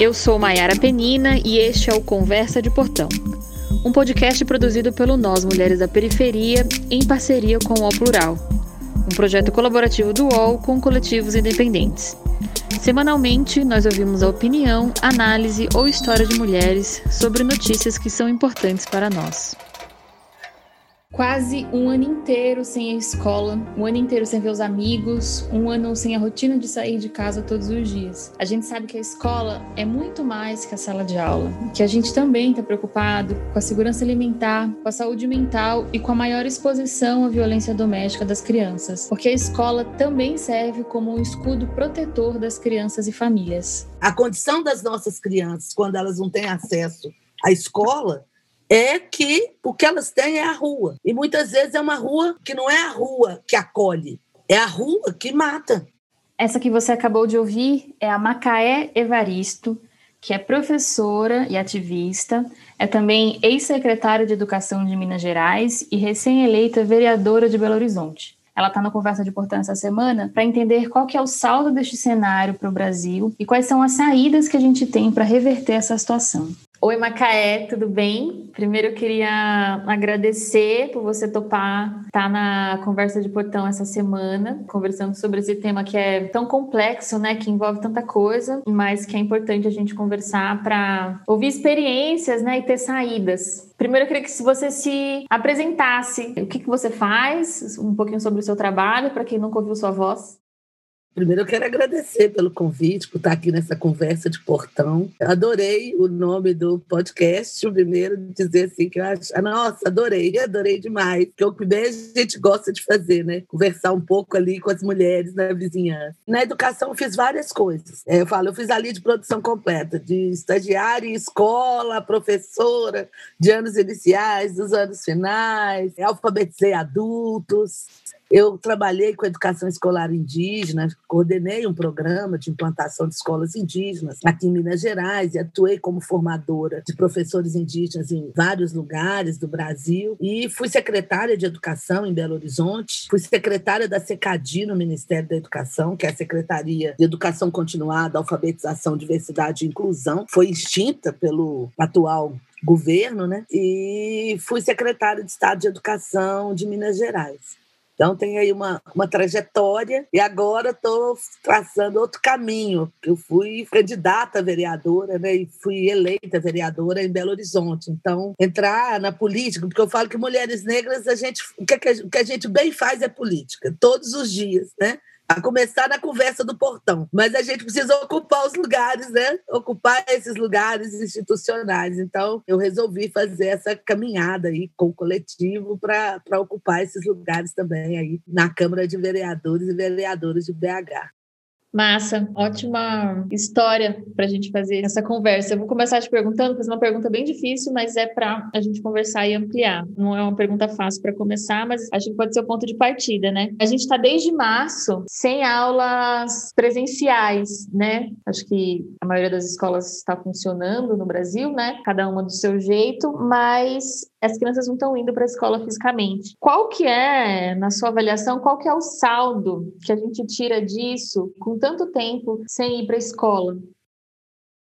Eu sou Maiara Penina e este é o Conversa de Portão, um podcast produzido pelo Nós Mulheres da Periferia em parceria com o UOL Plural, um projeto colaborativo do UOL com coletivos independentes. Semanalmente, nós ouvimos a opinião, análise ou história de mulheres sobre notícias que são importantes para nós quase um ano inteiro sem a escola, um ano inteiro sem ver os amigos, um ano sem a rotina de sair de casa todos os dias. A gente sabe que a escola é muito mais que a sala de aula, que a gente também está preocupado com a segurança alimentar, com a saúde mental e com a maior exposição à violência doméstica das crianças, porque a escola também serve como um escudo protetor das crianças e famílias. A condição das nossas crianças, quando elas não têm acesso à escola, é que o que elas têm é a rua. E muitas vezes é uma rua que não é a rua que acolhe, é a rua que mata. Essa que você acabou de ouvir é a Macaé Evaristo, que é professora e ativista, é também ex-secretária de Educação de Minas Gerais e recém-eleita vereadora de Belo Horizonte. Ela está no Conversa de Portão essa semana para entender qual que é o saldo deste cenário para o Brasil e quais são as saídas que a gente tem para reverter essa situação. Oi, Macaé, tudo bem? Primeiro eu queria agradecer por você topar estar tá na conversa de portão essa semana, conversando sobre esse tema que é tão complexo, né, que envolve tanta coisa, mas que é importante a gente conversar para ouvir experiências, né, e ter saídas. Primeiro eu queria que você se apresentasse, o que, que você faz, um pouquinho sobre o seu trabalho, para quem nunca ouviu sua voz. Primeiro, eu quero agradecer pelo convite, por estar aqui nessa conversa de portão. Adorei o nome do podcast. O primeiro, dizer assim, que eu acho, ah, nossa, adorei, adorei demais. Que é o que bem a gente gosta de fazer, né? Conversar um pouco ali com as mulheres na vizinhança. Na educação, eu fiz várias coisas. É, eu falo, eu fiz ali de produção completa, de estagiária em escola, professora, de anos iniciais, dos anos finais, alfabetizei adultos. Eu trabalhei com educação escolar indígena, coordenei um programa de implantação de escolas indígenas aqui em Minas Gerais e atuei como formadora de professores indígenas em vários lugares do Brasil e fui secretária de educação em Belo Horizonte, fui secretária da SECADI no Ministério da Educação, que é a Secretaria de Educação Continuada, Alfabetização, Diversidade e Inclusão, foi extinta pelo atual governo, né? E fui secretária de Estado de Educação de Minas Gerais. Então, tem aí uma, uma trajetória e agora estou traçando outro caminho. Eu fui candidata a vereadora né, e fui eleita vereadora em Belo Horizonte. Então, entrar na política, porque eu falo que mulheres negras, a gente, o que que a gente bem faz é política, todos os dias, né? A começar na conversa do portão. Mas a gente precisa ocupar os lugares, né? Ocupar esses lugares institucionais. Então, eu resolvi fazer essa caminhada aí com o coletivo para ocupar esses lugares também aí na Câmara de Vereadores e Vereadoras de BH. Massa, ótima história para a gente fazer essa conversa. Eu vou começar te perguntando, fazer uma pergunta bem difícil, mas é para a gente conversar e ampliar. Não é uma pergunta fácil para começar, mas acho que pode ser o ponto de partida, né? A gente está desde março sem aulas presenciais, né? Acho que a maioria das escolas está funcionando no Brasil, né? Cada uma do seu jeito, mas as crianças não estão indo para a escola fisicamente. Qual que é, na sua avaliação, qual que é o saldo que a gente tira disso com tanto tempo sem ir para a escola?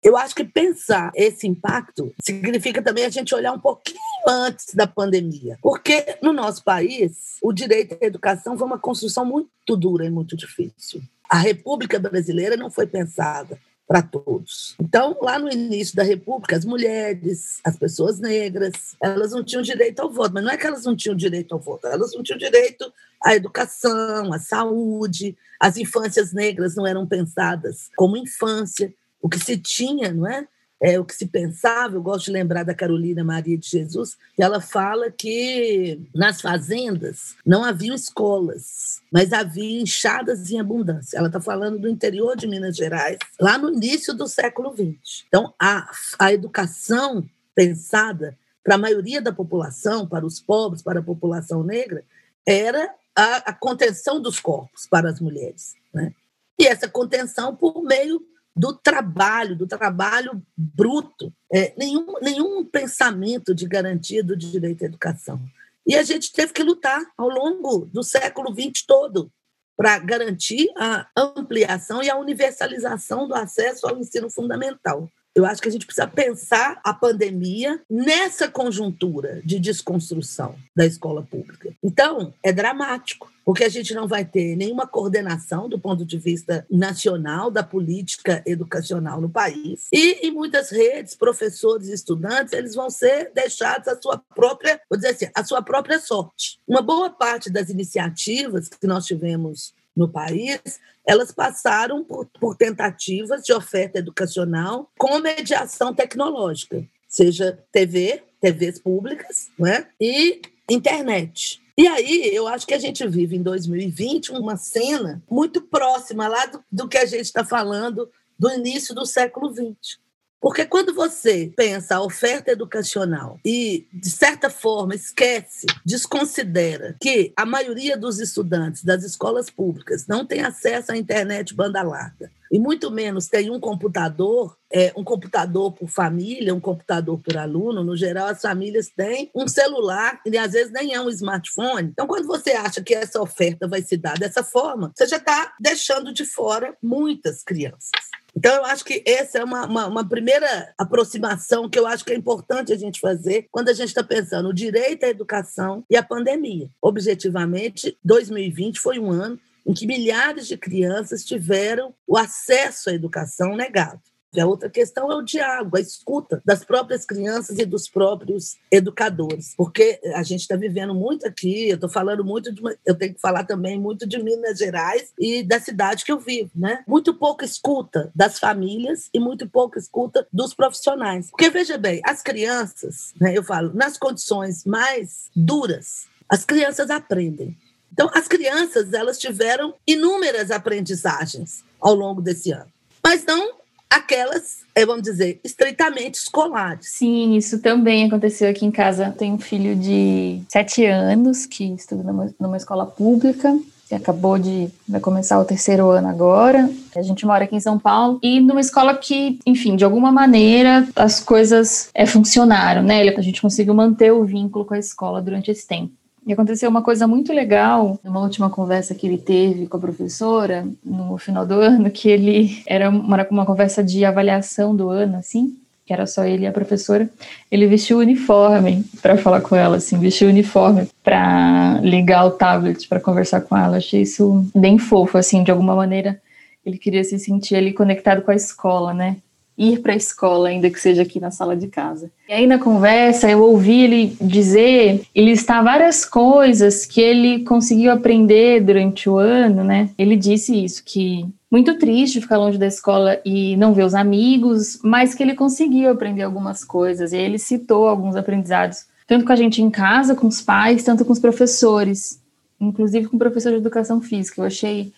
Eu acho que pensar esse impacto significa também a gente olhar um pouquinho antes da pandemia. Porque no nosso país, o direito à educação foi uma construção muito dura e muito difícil. A República Brasileira não foi pensada para todos. Então, lá no início da República, as mulheres, as pessoas negras, elas não tinham direito ao voto, mas não é que elas não tinham direito ao voto, elas não tinham direito à educação, à saúde, as infâncias negras não eram pensadas como infância, o que se tinha, não é? É, o que se pensava, eu gosto de lembrar da Carolina Maria de Jesus, que ela fala que nas fazendas não haviam escolas, mas havia enxadas em abundância. Ela está falando do interior de Minas Gerais, lá no início do século XX. Então, a, a educação pensada para a maioria da população, para os pobres, para a população negra, era a, a contenção dos corpos para as mulheres. Né? E essa contenção por meio do trabalho, do trabalho bruto, é, nenhum, nenhum pensamento de garantia do direito à educação. E a gente teve que lutar ao longo do século XX todo para garantir a ampliação e a universalização do acesso ao ensino fundamental. Eu acho que a gente precisa pensar a pandemia nessa conjuntura de desconstrução da escola pública. Então, é dramático, porque a gente não vai ter nenhuma coordenação do ponto de vista nacional da política educacional no país. E em muitas redes, professores e estudantes, eles vão ser deixados à sua própria, vou dizer assim, à sua própria sorte. Uma boa parte das iniciativas que nós tivemos no país, elas passaram por, por tentativas de oferta educacional com mediação tecnológica, seja TV, TVs públicas, né? e internet. E aí, eu acho que a gente vive em 2020 uma cena muito próxima lá do, do que a gente está falando do início do século XX. Porque quando você pensa a oferta educacional e, de certa forma, esquece, desconsidera que a maioria dos estudantes das escolas públicas não tem acesso à internet banda larga, e muito menos tem um computador, é, um computador por família, um computador por aluno. No geral, as famílias têm um celular e às vezes nem é um smartphone. Então, quando você acha que essa oferta vai se dar dessa forma, você já está deixando de fora muitas crianças. Então, eu acho que essa é uma, uma, uma, primeira aproximação que eu acho que é importante a gente fazer quando a gente está pensando o direito à educação e a pandemia. Objetivamente, 2020 foi um ano em que milhares de crianças tiveram o acesso à educação negado. A outra questão é o diálogo, a escuta das próprias crianças e dos próprios educadores, porque a gente está vivendo muito aqui. Eu estou falando muito de, eu tenho que falar também muito de Minas Gerais e da cidade que eu vivo, né? Muito pouca escuta das famílias e muito pouca escuta dos profissionais. Porque veja bem, as crianças, né, eu falo, nas condições mais duras, as crianças aprendem. Então, as crianças elas tiveram inúmeras aprendizagens ao longo desse ano, mas não aquelas, eh, vamos dizer, estritamente escolares. Sim, isso também aconteceu aqui em casa. Tenho um filho de sete anos que estuda numa, escola pública acabou de vai começar o terceiro ano agora. A gente mora aqui em São Paulo e numa escola que, enfim, de alguma maneira as coisas é, funcionaram, né? A gente conseguiu manter o vínculo com a escola durante esse tempo. E aconteceu uma coisa muito legal numa última conversa que ele teve com a professora no final do ano, que ele era uma, uma conversa de avaliação do ano, assim, que era só ele e a professora. Ele vestiu o uniforme para falar com ela, assim, vestiu o uniforme para ligar o tablet para conversar com ela. Achei isso bem fofo, assim, de alguma maneira. Ele queria se sentir ali conectado com a escola, né? Ir para a escola, ainda que seja aqui na sala de casa. E aí na conversa eu ouvi ele dizer e listar várias coisas que ele conseguiu aprender durante o ano, né? Ele disse isso, que muito triste ficar longe da escola e não ver os amigos, mas que ele conseguiu aprender algumas coisas. E ele citou alguns aprendizados, tanto com a gente em casa, com os pais, tanto com os professores, inclusive com o professor de educação física. Eu achei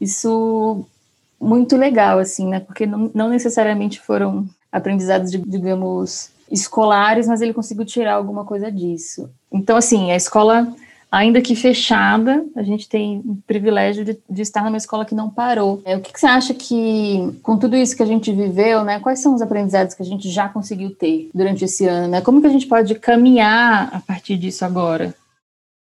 isso muito legal, assim, né? Porque não, não necessariamente foram aprendizados, digamos, escolares, mas ele conseguiu tirar alguma coisa disso. Então, assim, a escola, ainda que fechada, a gente tem o privilégio de, de estar numa escola que não parou. É, o que, que, você acha que, com tudo isso que a gente viveu, né, quais são os aprendizados que a gente já conseguiu ter durante esse ano? Né? Como que a gente pode caminhar a partir disso agora?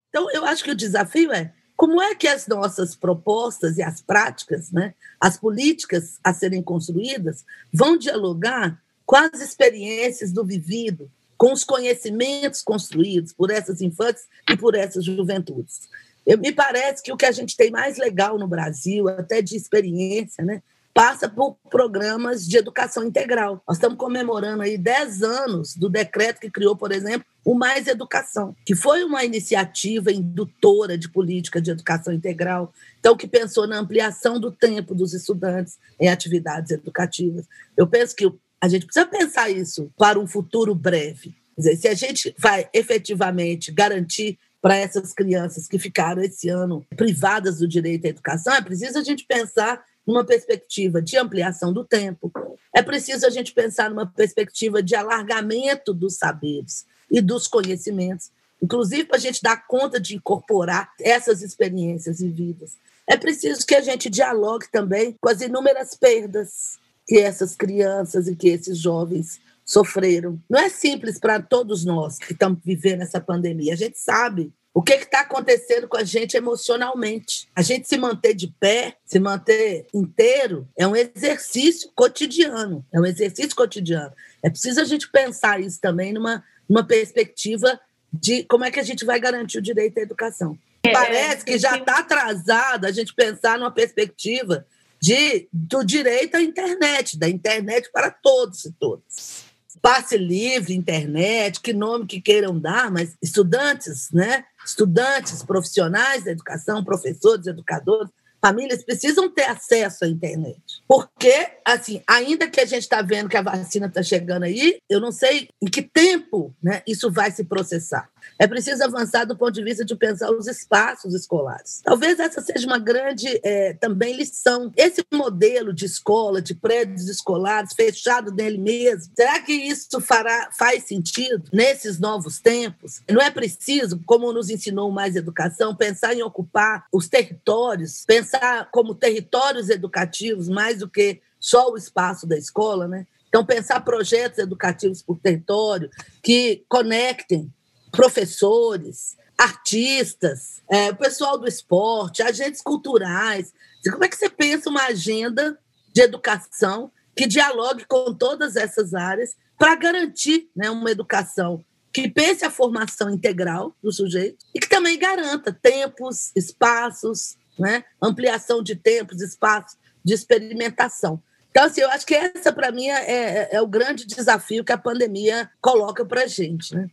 Então, eu acho que o desafio é como é que as nossas propostas e as práticas, né, as políticas a serem construídas, vão dialogar com as experiências do vivido, com os conhecimentos construídos por essas infâncias e por essas juventudes? Eu, me parece que o que a gente tem mais legal no Brasil, até de experiência, né, passa por programas de educação integral. Nós estamos comemorando aí 10 anos do decreto que criou, por exemplo, o Mais Educação, que foi uma iniciativa indutora de política de educação integral, então que pensou na ampliação do tempo dos estudantes em atividades educativas. Eu penso que a gente precisa pensar isso para um futuro breve. Dizer, se a gente vai efetivamente garantir para essas crianças que ficaram esse ano privadas do direito à educação, é preciso a gente pensar numa perspectiva de ampliação do tempo, é preciso a gente pensar numa perspectiva de alargamento dos saberes e dos conhecimentos, inclusive para a gente dar conta de incorporar essas experiências vividas. É preciso que a gente dialogue também com as inúmeras perdas que essas crianças e que esses jovens sofreram. Não é simples para todos nós que estamos vivendo essa pandemia. A gente sabe O que está acontecendo com a gente emocionalmente? A gente se manter de pé, se manter inteiro, é um exercício cotidiano. É um exercício cotidiano. É preciso a gente pensar isso também numa, numa perspectiva de como é que a gente vai garantir o direito à educação. É, Parece que já está atrasado a gente pensar numa perspectiva de, do direito à internet, da internet para todos e todas. Passe livre, internet, que nome que queiram dar, mas estudantes, né? Estudantes, profissionais da educação, professores, educadores, famílias precisam ter acesso à internet. Porque, assim, ainda que a gente está vendo que a vacina está chegando aí, eu não sei em que tempo né, isso vai se processar. É preciso avançar do ponto de vista de pensar os espaços escolares. Talvez essa seja uma grande é, também lição. Esse modelo de escola, de prédios escolares, fechado nele mesmo, será que isso fará, faz sentido nesses novos tempos? Não é preciso, como nos ensinou mais educação, pensar em ocupar os territórios, pensar como territórios educativos mais do que só o espaço da escola, né? Então, pensar projetos educativos por território que conectem professores, artistas, é, o pessoal do esporte, agentes culturais. Como é que você pensa uma agenda de educação que dialogue com todas essas áreas para garantir né, uma educação que pense a formação integral do sujeito e que também garanta tempos, espaços, né, ampliação de tempos, espaços de experimentação. Então, assim, eu acho que essa, para mim, é, é, é, o grande desafio que a pandemia coloca para a gente. Né?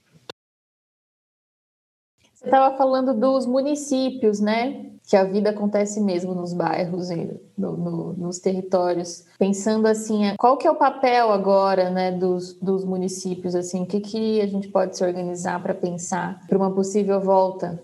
Você estava falando dos municípios, né? Que a vida acontece mesmo nos bairros e no, no, nos territórios. Pensando assim, qual que é o papel agora, né, dos, dos municípios? Assim, o que, que a gente pode se organizar para pensar para uma possível volta?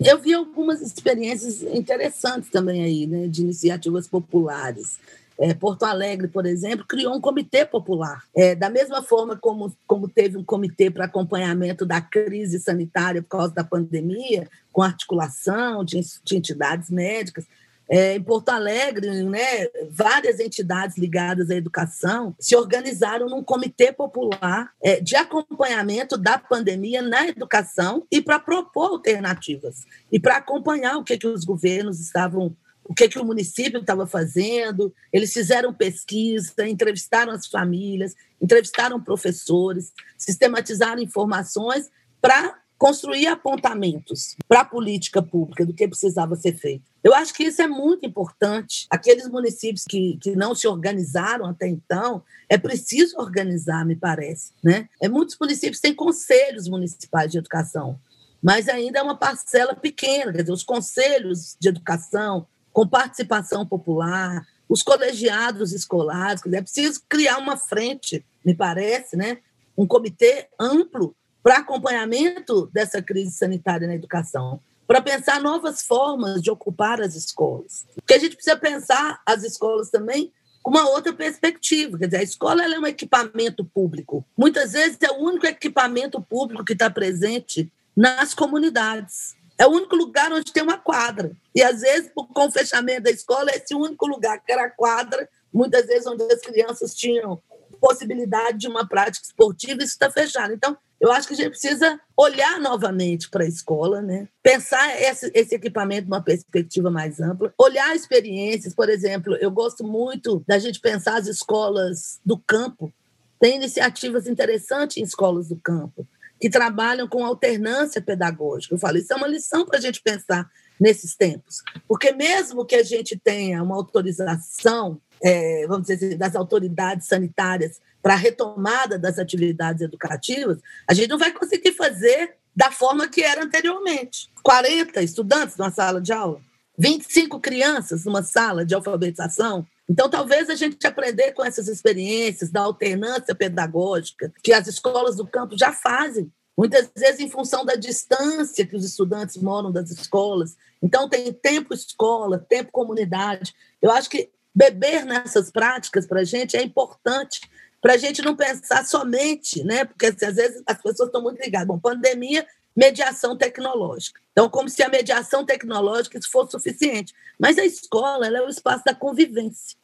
Eu vi algumas experiências interessantes também aí, né, de iniciativas populares. É, Porto Alegre, por exemplo, criou um comitê popular. É, da mesma forma como, como teve um comitê para acompanhamento da crise sanitária por causa da pandemia, com articulação de, de entidades médicas, é, em Porto Alegre, né, várias entidades ligadas à educação se organizaram num comitê popular é, de acompanhamento da pandemia na educação e para propor alternativas e para acompanhar o que, que os governos estavam o que, que o município estava fazendo. Eles fizeram pesquisa, entrevistaram as famílias, entrevistaram professores, sistematizaram informações para construir apontamentos para a política pública do que precisava ser feito. Eu acho que isso é muito importante. Aqueles municípios que, que não se organizaram até então, é preciso organizar, me parece. Né? É, muitos municípios têm conselhos municipais de educação, mas ainda é uma parcela pequena. Quer dizer, os conselhos de educação, com participação popular, os colegiados escolares, é preciso criar uma frente, me parece, né? um comitê amplo para acompanhamento dessa crise sanitária na educação, para pensar novas formas de ocupar as escolas. Porque a gente precisa pensar as escolas também com uma outra perspectiva. Quer dizer, a escola é um equipamento público. Muitas vezes é o único equipamento público que está presente nas comunidades. É o único lugar onde tem uma quadra. E, às vezes, com o fechamento da escola, esse único lugar que era a quadra, muitas vezes onde as crianças tinham possibilidade de uma prática esportiva, isso está fechado. Então, eu acho que a gente precisa olhar novamente para a escola, né? pensar esse, esse equipamento numa perspectiva mais ampla, olhar experiências. Por exemplo, eu gosto muito da gente pensar as escolas do campo. Tem iniciativas interessantes em escolas do campo que trabalham com alternância pedagógica. Eu falo, isso é uma lição para a gente pensar nesses tempos. Porque mesmo que a gente tenha uma autorização, é, vamos dizer assim, das autoridades sanitárias para a retomada das atividades educativas, a gente não vai conseguir fazer da forma que era anteriormente. 40 estudantes numa sala de aula, 25 crianças numa sala de alfabetização, então, talvez a gente aprender com essas experiências da alternância pedagógica, que as escolas do campo já fazem, muitas vezes em função da distância que os estudantes moram das escolas. Então, tem tempo escola, tempo comunidade. Eu acho que beber nessas práticas para a gente é importante para a gente não pensar somente, né? Porque assim, às vezes as pessoas estão muito ligadas. Bom, pandemia, mediação tecnológica. Então, como se a mediação tecnológica fosse suficiente. Mas a escola é o espaço da convivência.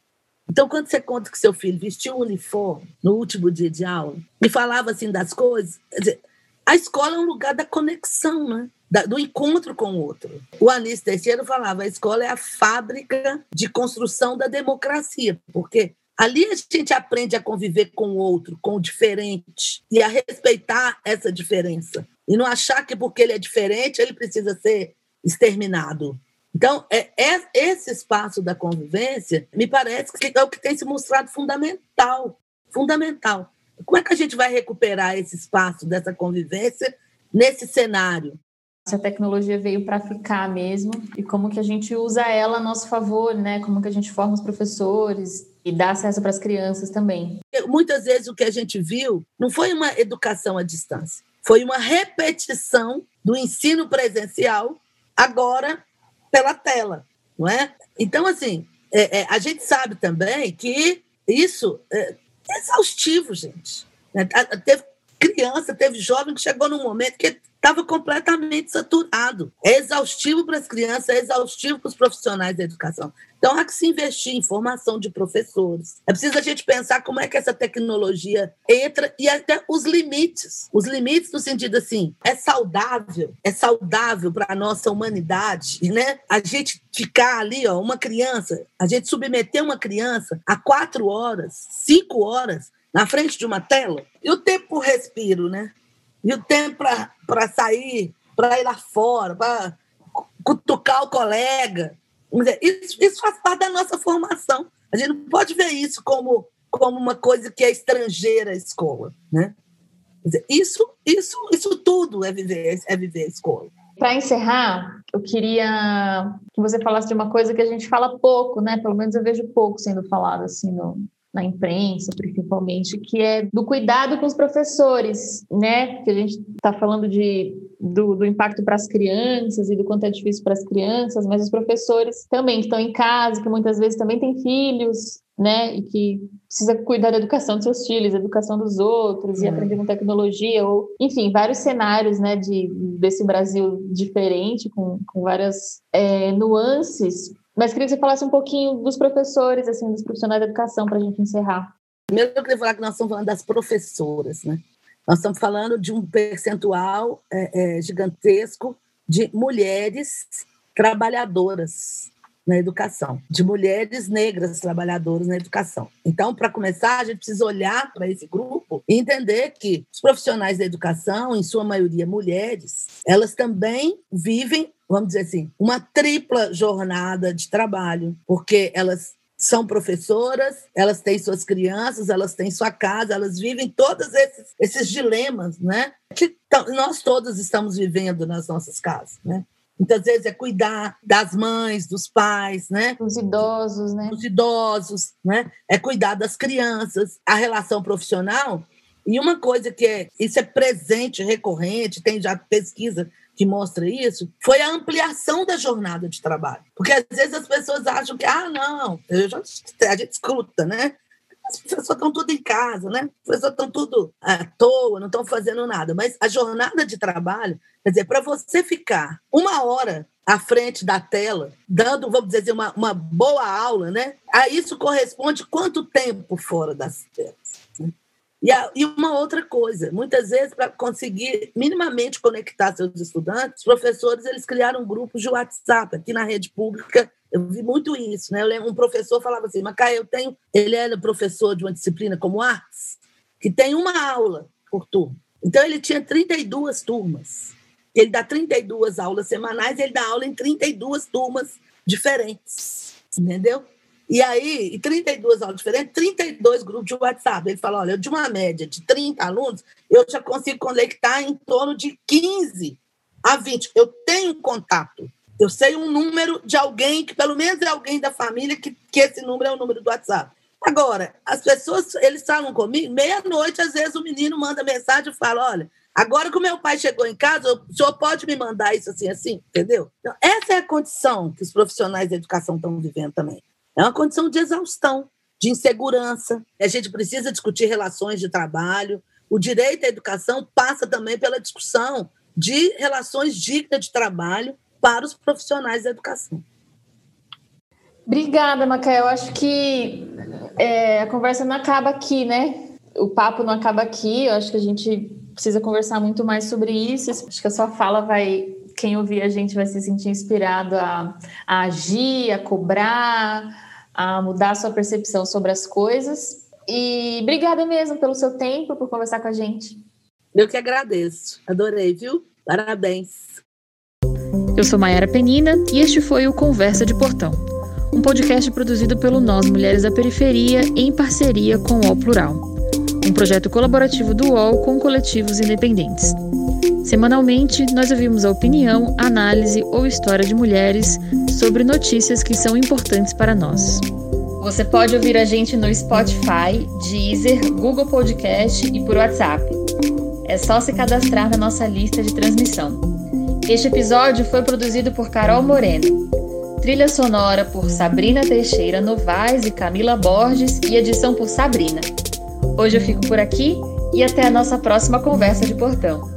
Então, quando você conta que seu filho vestiu um uniforme no último dia de aula e falava assim das coisas, a escola é um lugar da conexão, né? do encontro com o outro. O Anísio Teixeira falava: a escola é a fábrica de construção da democracia, porque ali a gente aprende a conviver com o outro, com o diferente, e a respeitar essa diferença. E não achar que porque ele é diferente, ele precisa ser exterminado. Então, é, é, esse espaço da convivência me parece que é o que tem se mostrado fundamental. Fundamental. Como é que a gente vai recuperar esse espaço dessa convivência nesse cenário? Se a tecnologia veio para ficar mesmo e como que a gente usa ela a nosso favor, né? Como que a gente forma os professores e dá acesso para as crianças também. Muitas vezes o que a gente viu não foi uma educação à distância, foi uma repetição do ensino presencial agora pela tela, não é? Então, assim, é, é, a gente sabe também que isso é, é exaustivo, gente. É, teve criança, teve jovem que chegou num momento que estava completamente saturado. É exaustivo para as crianças, é exaustivo para os profissionais da educação. Então, há que se investir em formação de professores. É preciso a gente pensar como é que essa tecnologia entra e até os limites. Os limites no sentido assim, é saudável, é saudável para a nossa humanidade, né? A gente ficar ali, ó, uma criança, a gente submeter uma criança a quatro horas, cinco horas na frente de uma tela, e o tempo por respiro, né? E o tempo para sair, para ir lá fora, para cutucar o colega. Isso, isso faz parte da nossa formação. A gente não pode ver isso como, como uma coisa que é estrangeira à escola. Né? Isso, isso, isso tudo é viver, é viver a escola. Para encerrar, eu queria que você falasse de uma coisa que a gente fala pouco, né? Pelo menos eu vejo pouco sendo falado assim no, na imprensa, principalmente, que é do cuidado com os professores, né? Que a gente está falando de, do, do impacto para as crianças e do quanto é difícil para as crianças, mas os professores também que estão em casa, que muitas vezes também têm filhos, né? E que precisa cuidar da educação dos seus filhos, da educação dos outros e uhum. aprender com tecnologia, ou enfim, vários cenários, né? De, desse Brasil diferente, com, com várias é, nuances mas queria que você falasse um pouquinho dos professores, assim, dos profissionais da educação, para a gente encerrar. Primeiro, eu queria falar que nós estamos falando das professoras, né? Nós estamos falando de um percentual é, é, gigantesco de mulheres trabalhadoras na educação, de mulheres negras trabalhadoras na educação. Então, para começar, a gente precisa olhar para esse grupo e entender que os profissionais da educação, em sua maioria mulheres, elas também vivem vamos dizer assim, uma tripla jornada de trabalho, porque elas são professoras, elas têm suas crianças, elas têm sua casa, elas vivem todos esses, esses dilemas, né? Que nós todos estamos vivendo nas nossas casas, né? Muitas vezes é cuidar das mães, dos pais, né? Dos idosos, né? Dos idosos, né? É cuidar das crianças, a relação profissional. E uma coisa que é, isso é presente, recorrente, tem já pesquisa que mostra isso foi a ampliação da jornada de trabalho. Porque às vezes as pessoas acham que, ah, não, já, a gente escuta, né? As pessoas estão tudo em casa, né? As pessoas estão tudo à toa, não estão fazendo nada. Mas a jornada de trabalho, quer dizer, para você ficar uma hora à frente da tela, dando, vamos dizer, uma, uma boa aula, né? A isso corresponde quanto tempo fora das telas? E, a, e uma outra coisa, muitas vezes, para conseguir minimamente conectar seus estudantes, os professores eles criaram grupos de WhatsApp. Aqui na rede pública, eu vi muito isso. Né? Eu lembro, um professor falava assim, Macaé, eu tenho... Ele era professor de uma disciplina como artes, que tem uma aula por turma. Então, ele tinha 32 turmas. Ele dá 32 aulas semanais, ele dá aula em 32 turmas diferentes, entendeu? E aí, e 32 aulas diferentes, 32 grupos de WhatsApp. Ele fala: olha, de uma média de 30 alunos, eu já consigo conectar em torno de 15 a 20. Eu tenho contato. Eu sei um número de alguém, que pelo menos é alguém da família, que, que esse número é o número do WhatsApp. Agora, as pessoas, eles falam comigo, meia-noite, às vezes o menino manda mensagem e fala: olha, agora que o meu pai chegou em casa, o senhor pode me mandar isso assim, assim, entendeu? Então, essa é a condição que os profissionais da educação estão vivendo também. É uma condição de exaustão, de insegurança. A gente precisa discutir relações de trabalho. O direito à educação passa também pela discussão de relações dignas de trabalho para os profissionais da educação. Obrigada, Macaé. Eu acho que é, a conversa não acaba aqui, né? O papo não acaba aqui. Eu acho que a gente precisa conversar muito mais sobre isso. Acho que a sua fala vai quem ouvir a gente vai se sentir inspirado a, a agir, a cobrar, a mudar a sua percepção sobre as coisas. E obrigada mesmo pelo seu tempo, por conversar com a gente. Eu que agradeço. Adorei, viu? Parabéns. Eu sou Mayara Penina e este foi o Conversa de Portão, um podcast produzido pelo Nós Mulheres da Periferia em parceria com o UOL Plural, um projeto colaborativo do UOL com coletivos independentes. Semanalmente, nós ouvimos a opinião, análise ou história de mulheres sobre notícias que são importantes para nós. Você pode ouvir a gente no Spotify, Deezer, Google Podcast e por WhatsApp. É só se cadastrar na nossa lista de transmissão. Este episódio foi produzido por Carol Moreno. Trilha sonora por Sabrina Teixeira Novaes e Camila Borges e edição por Sabrina. Hoje eu fico por aqui e até a nossa próxima conversa de portão.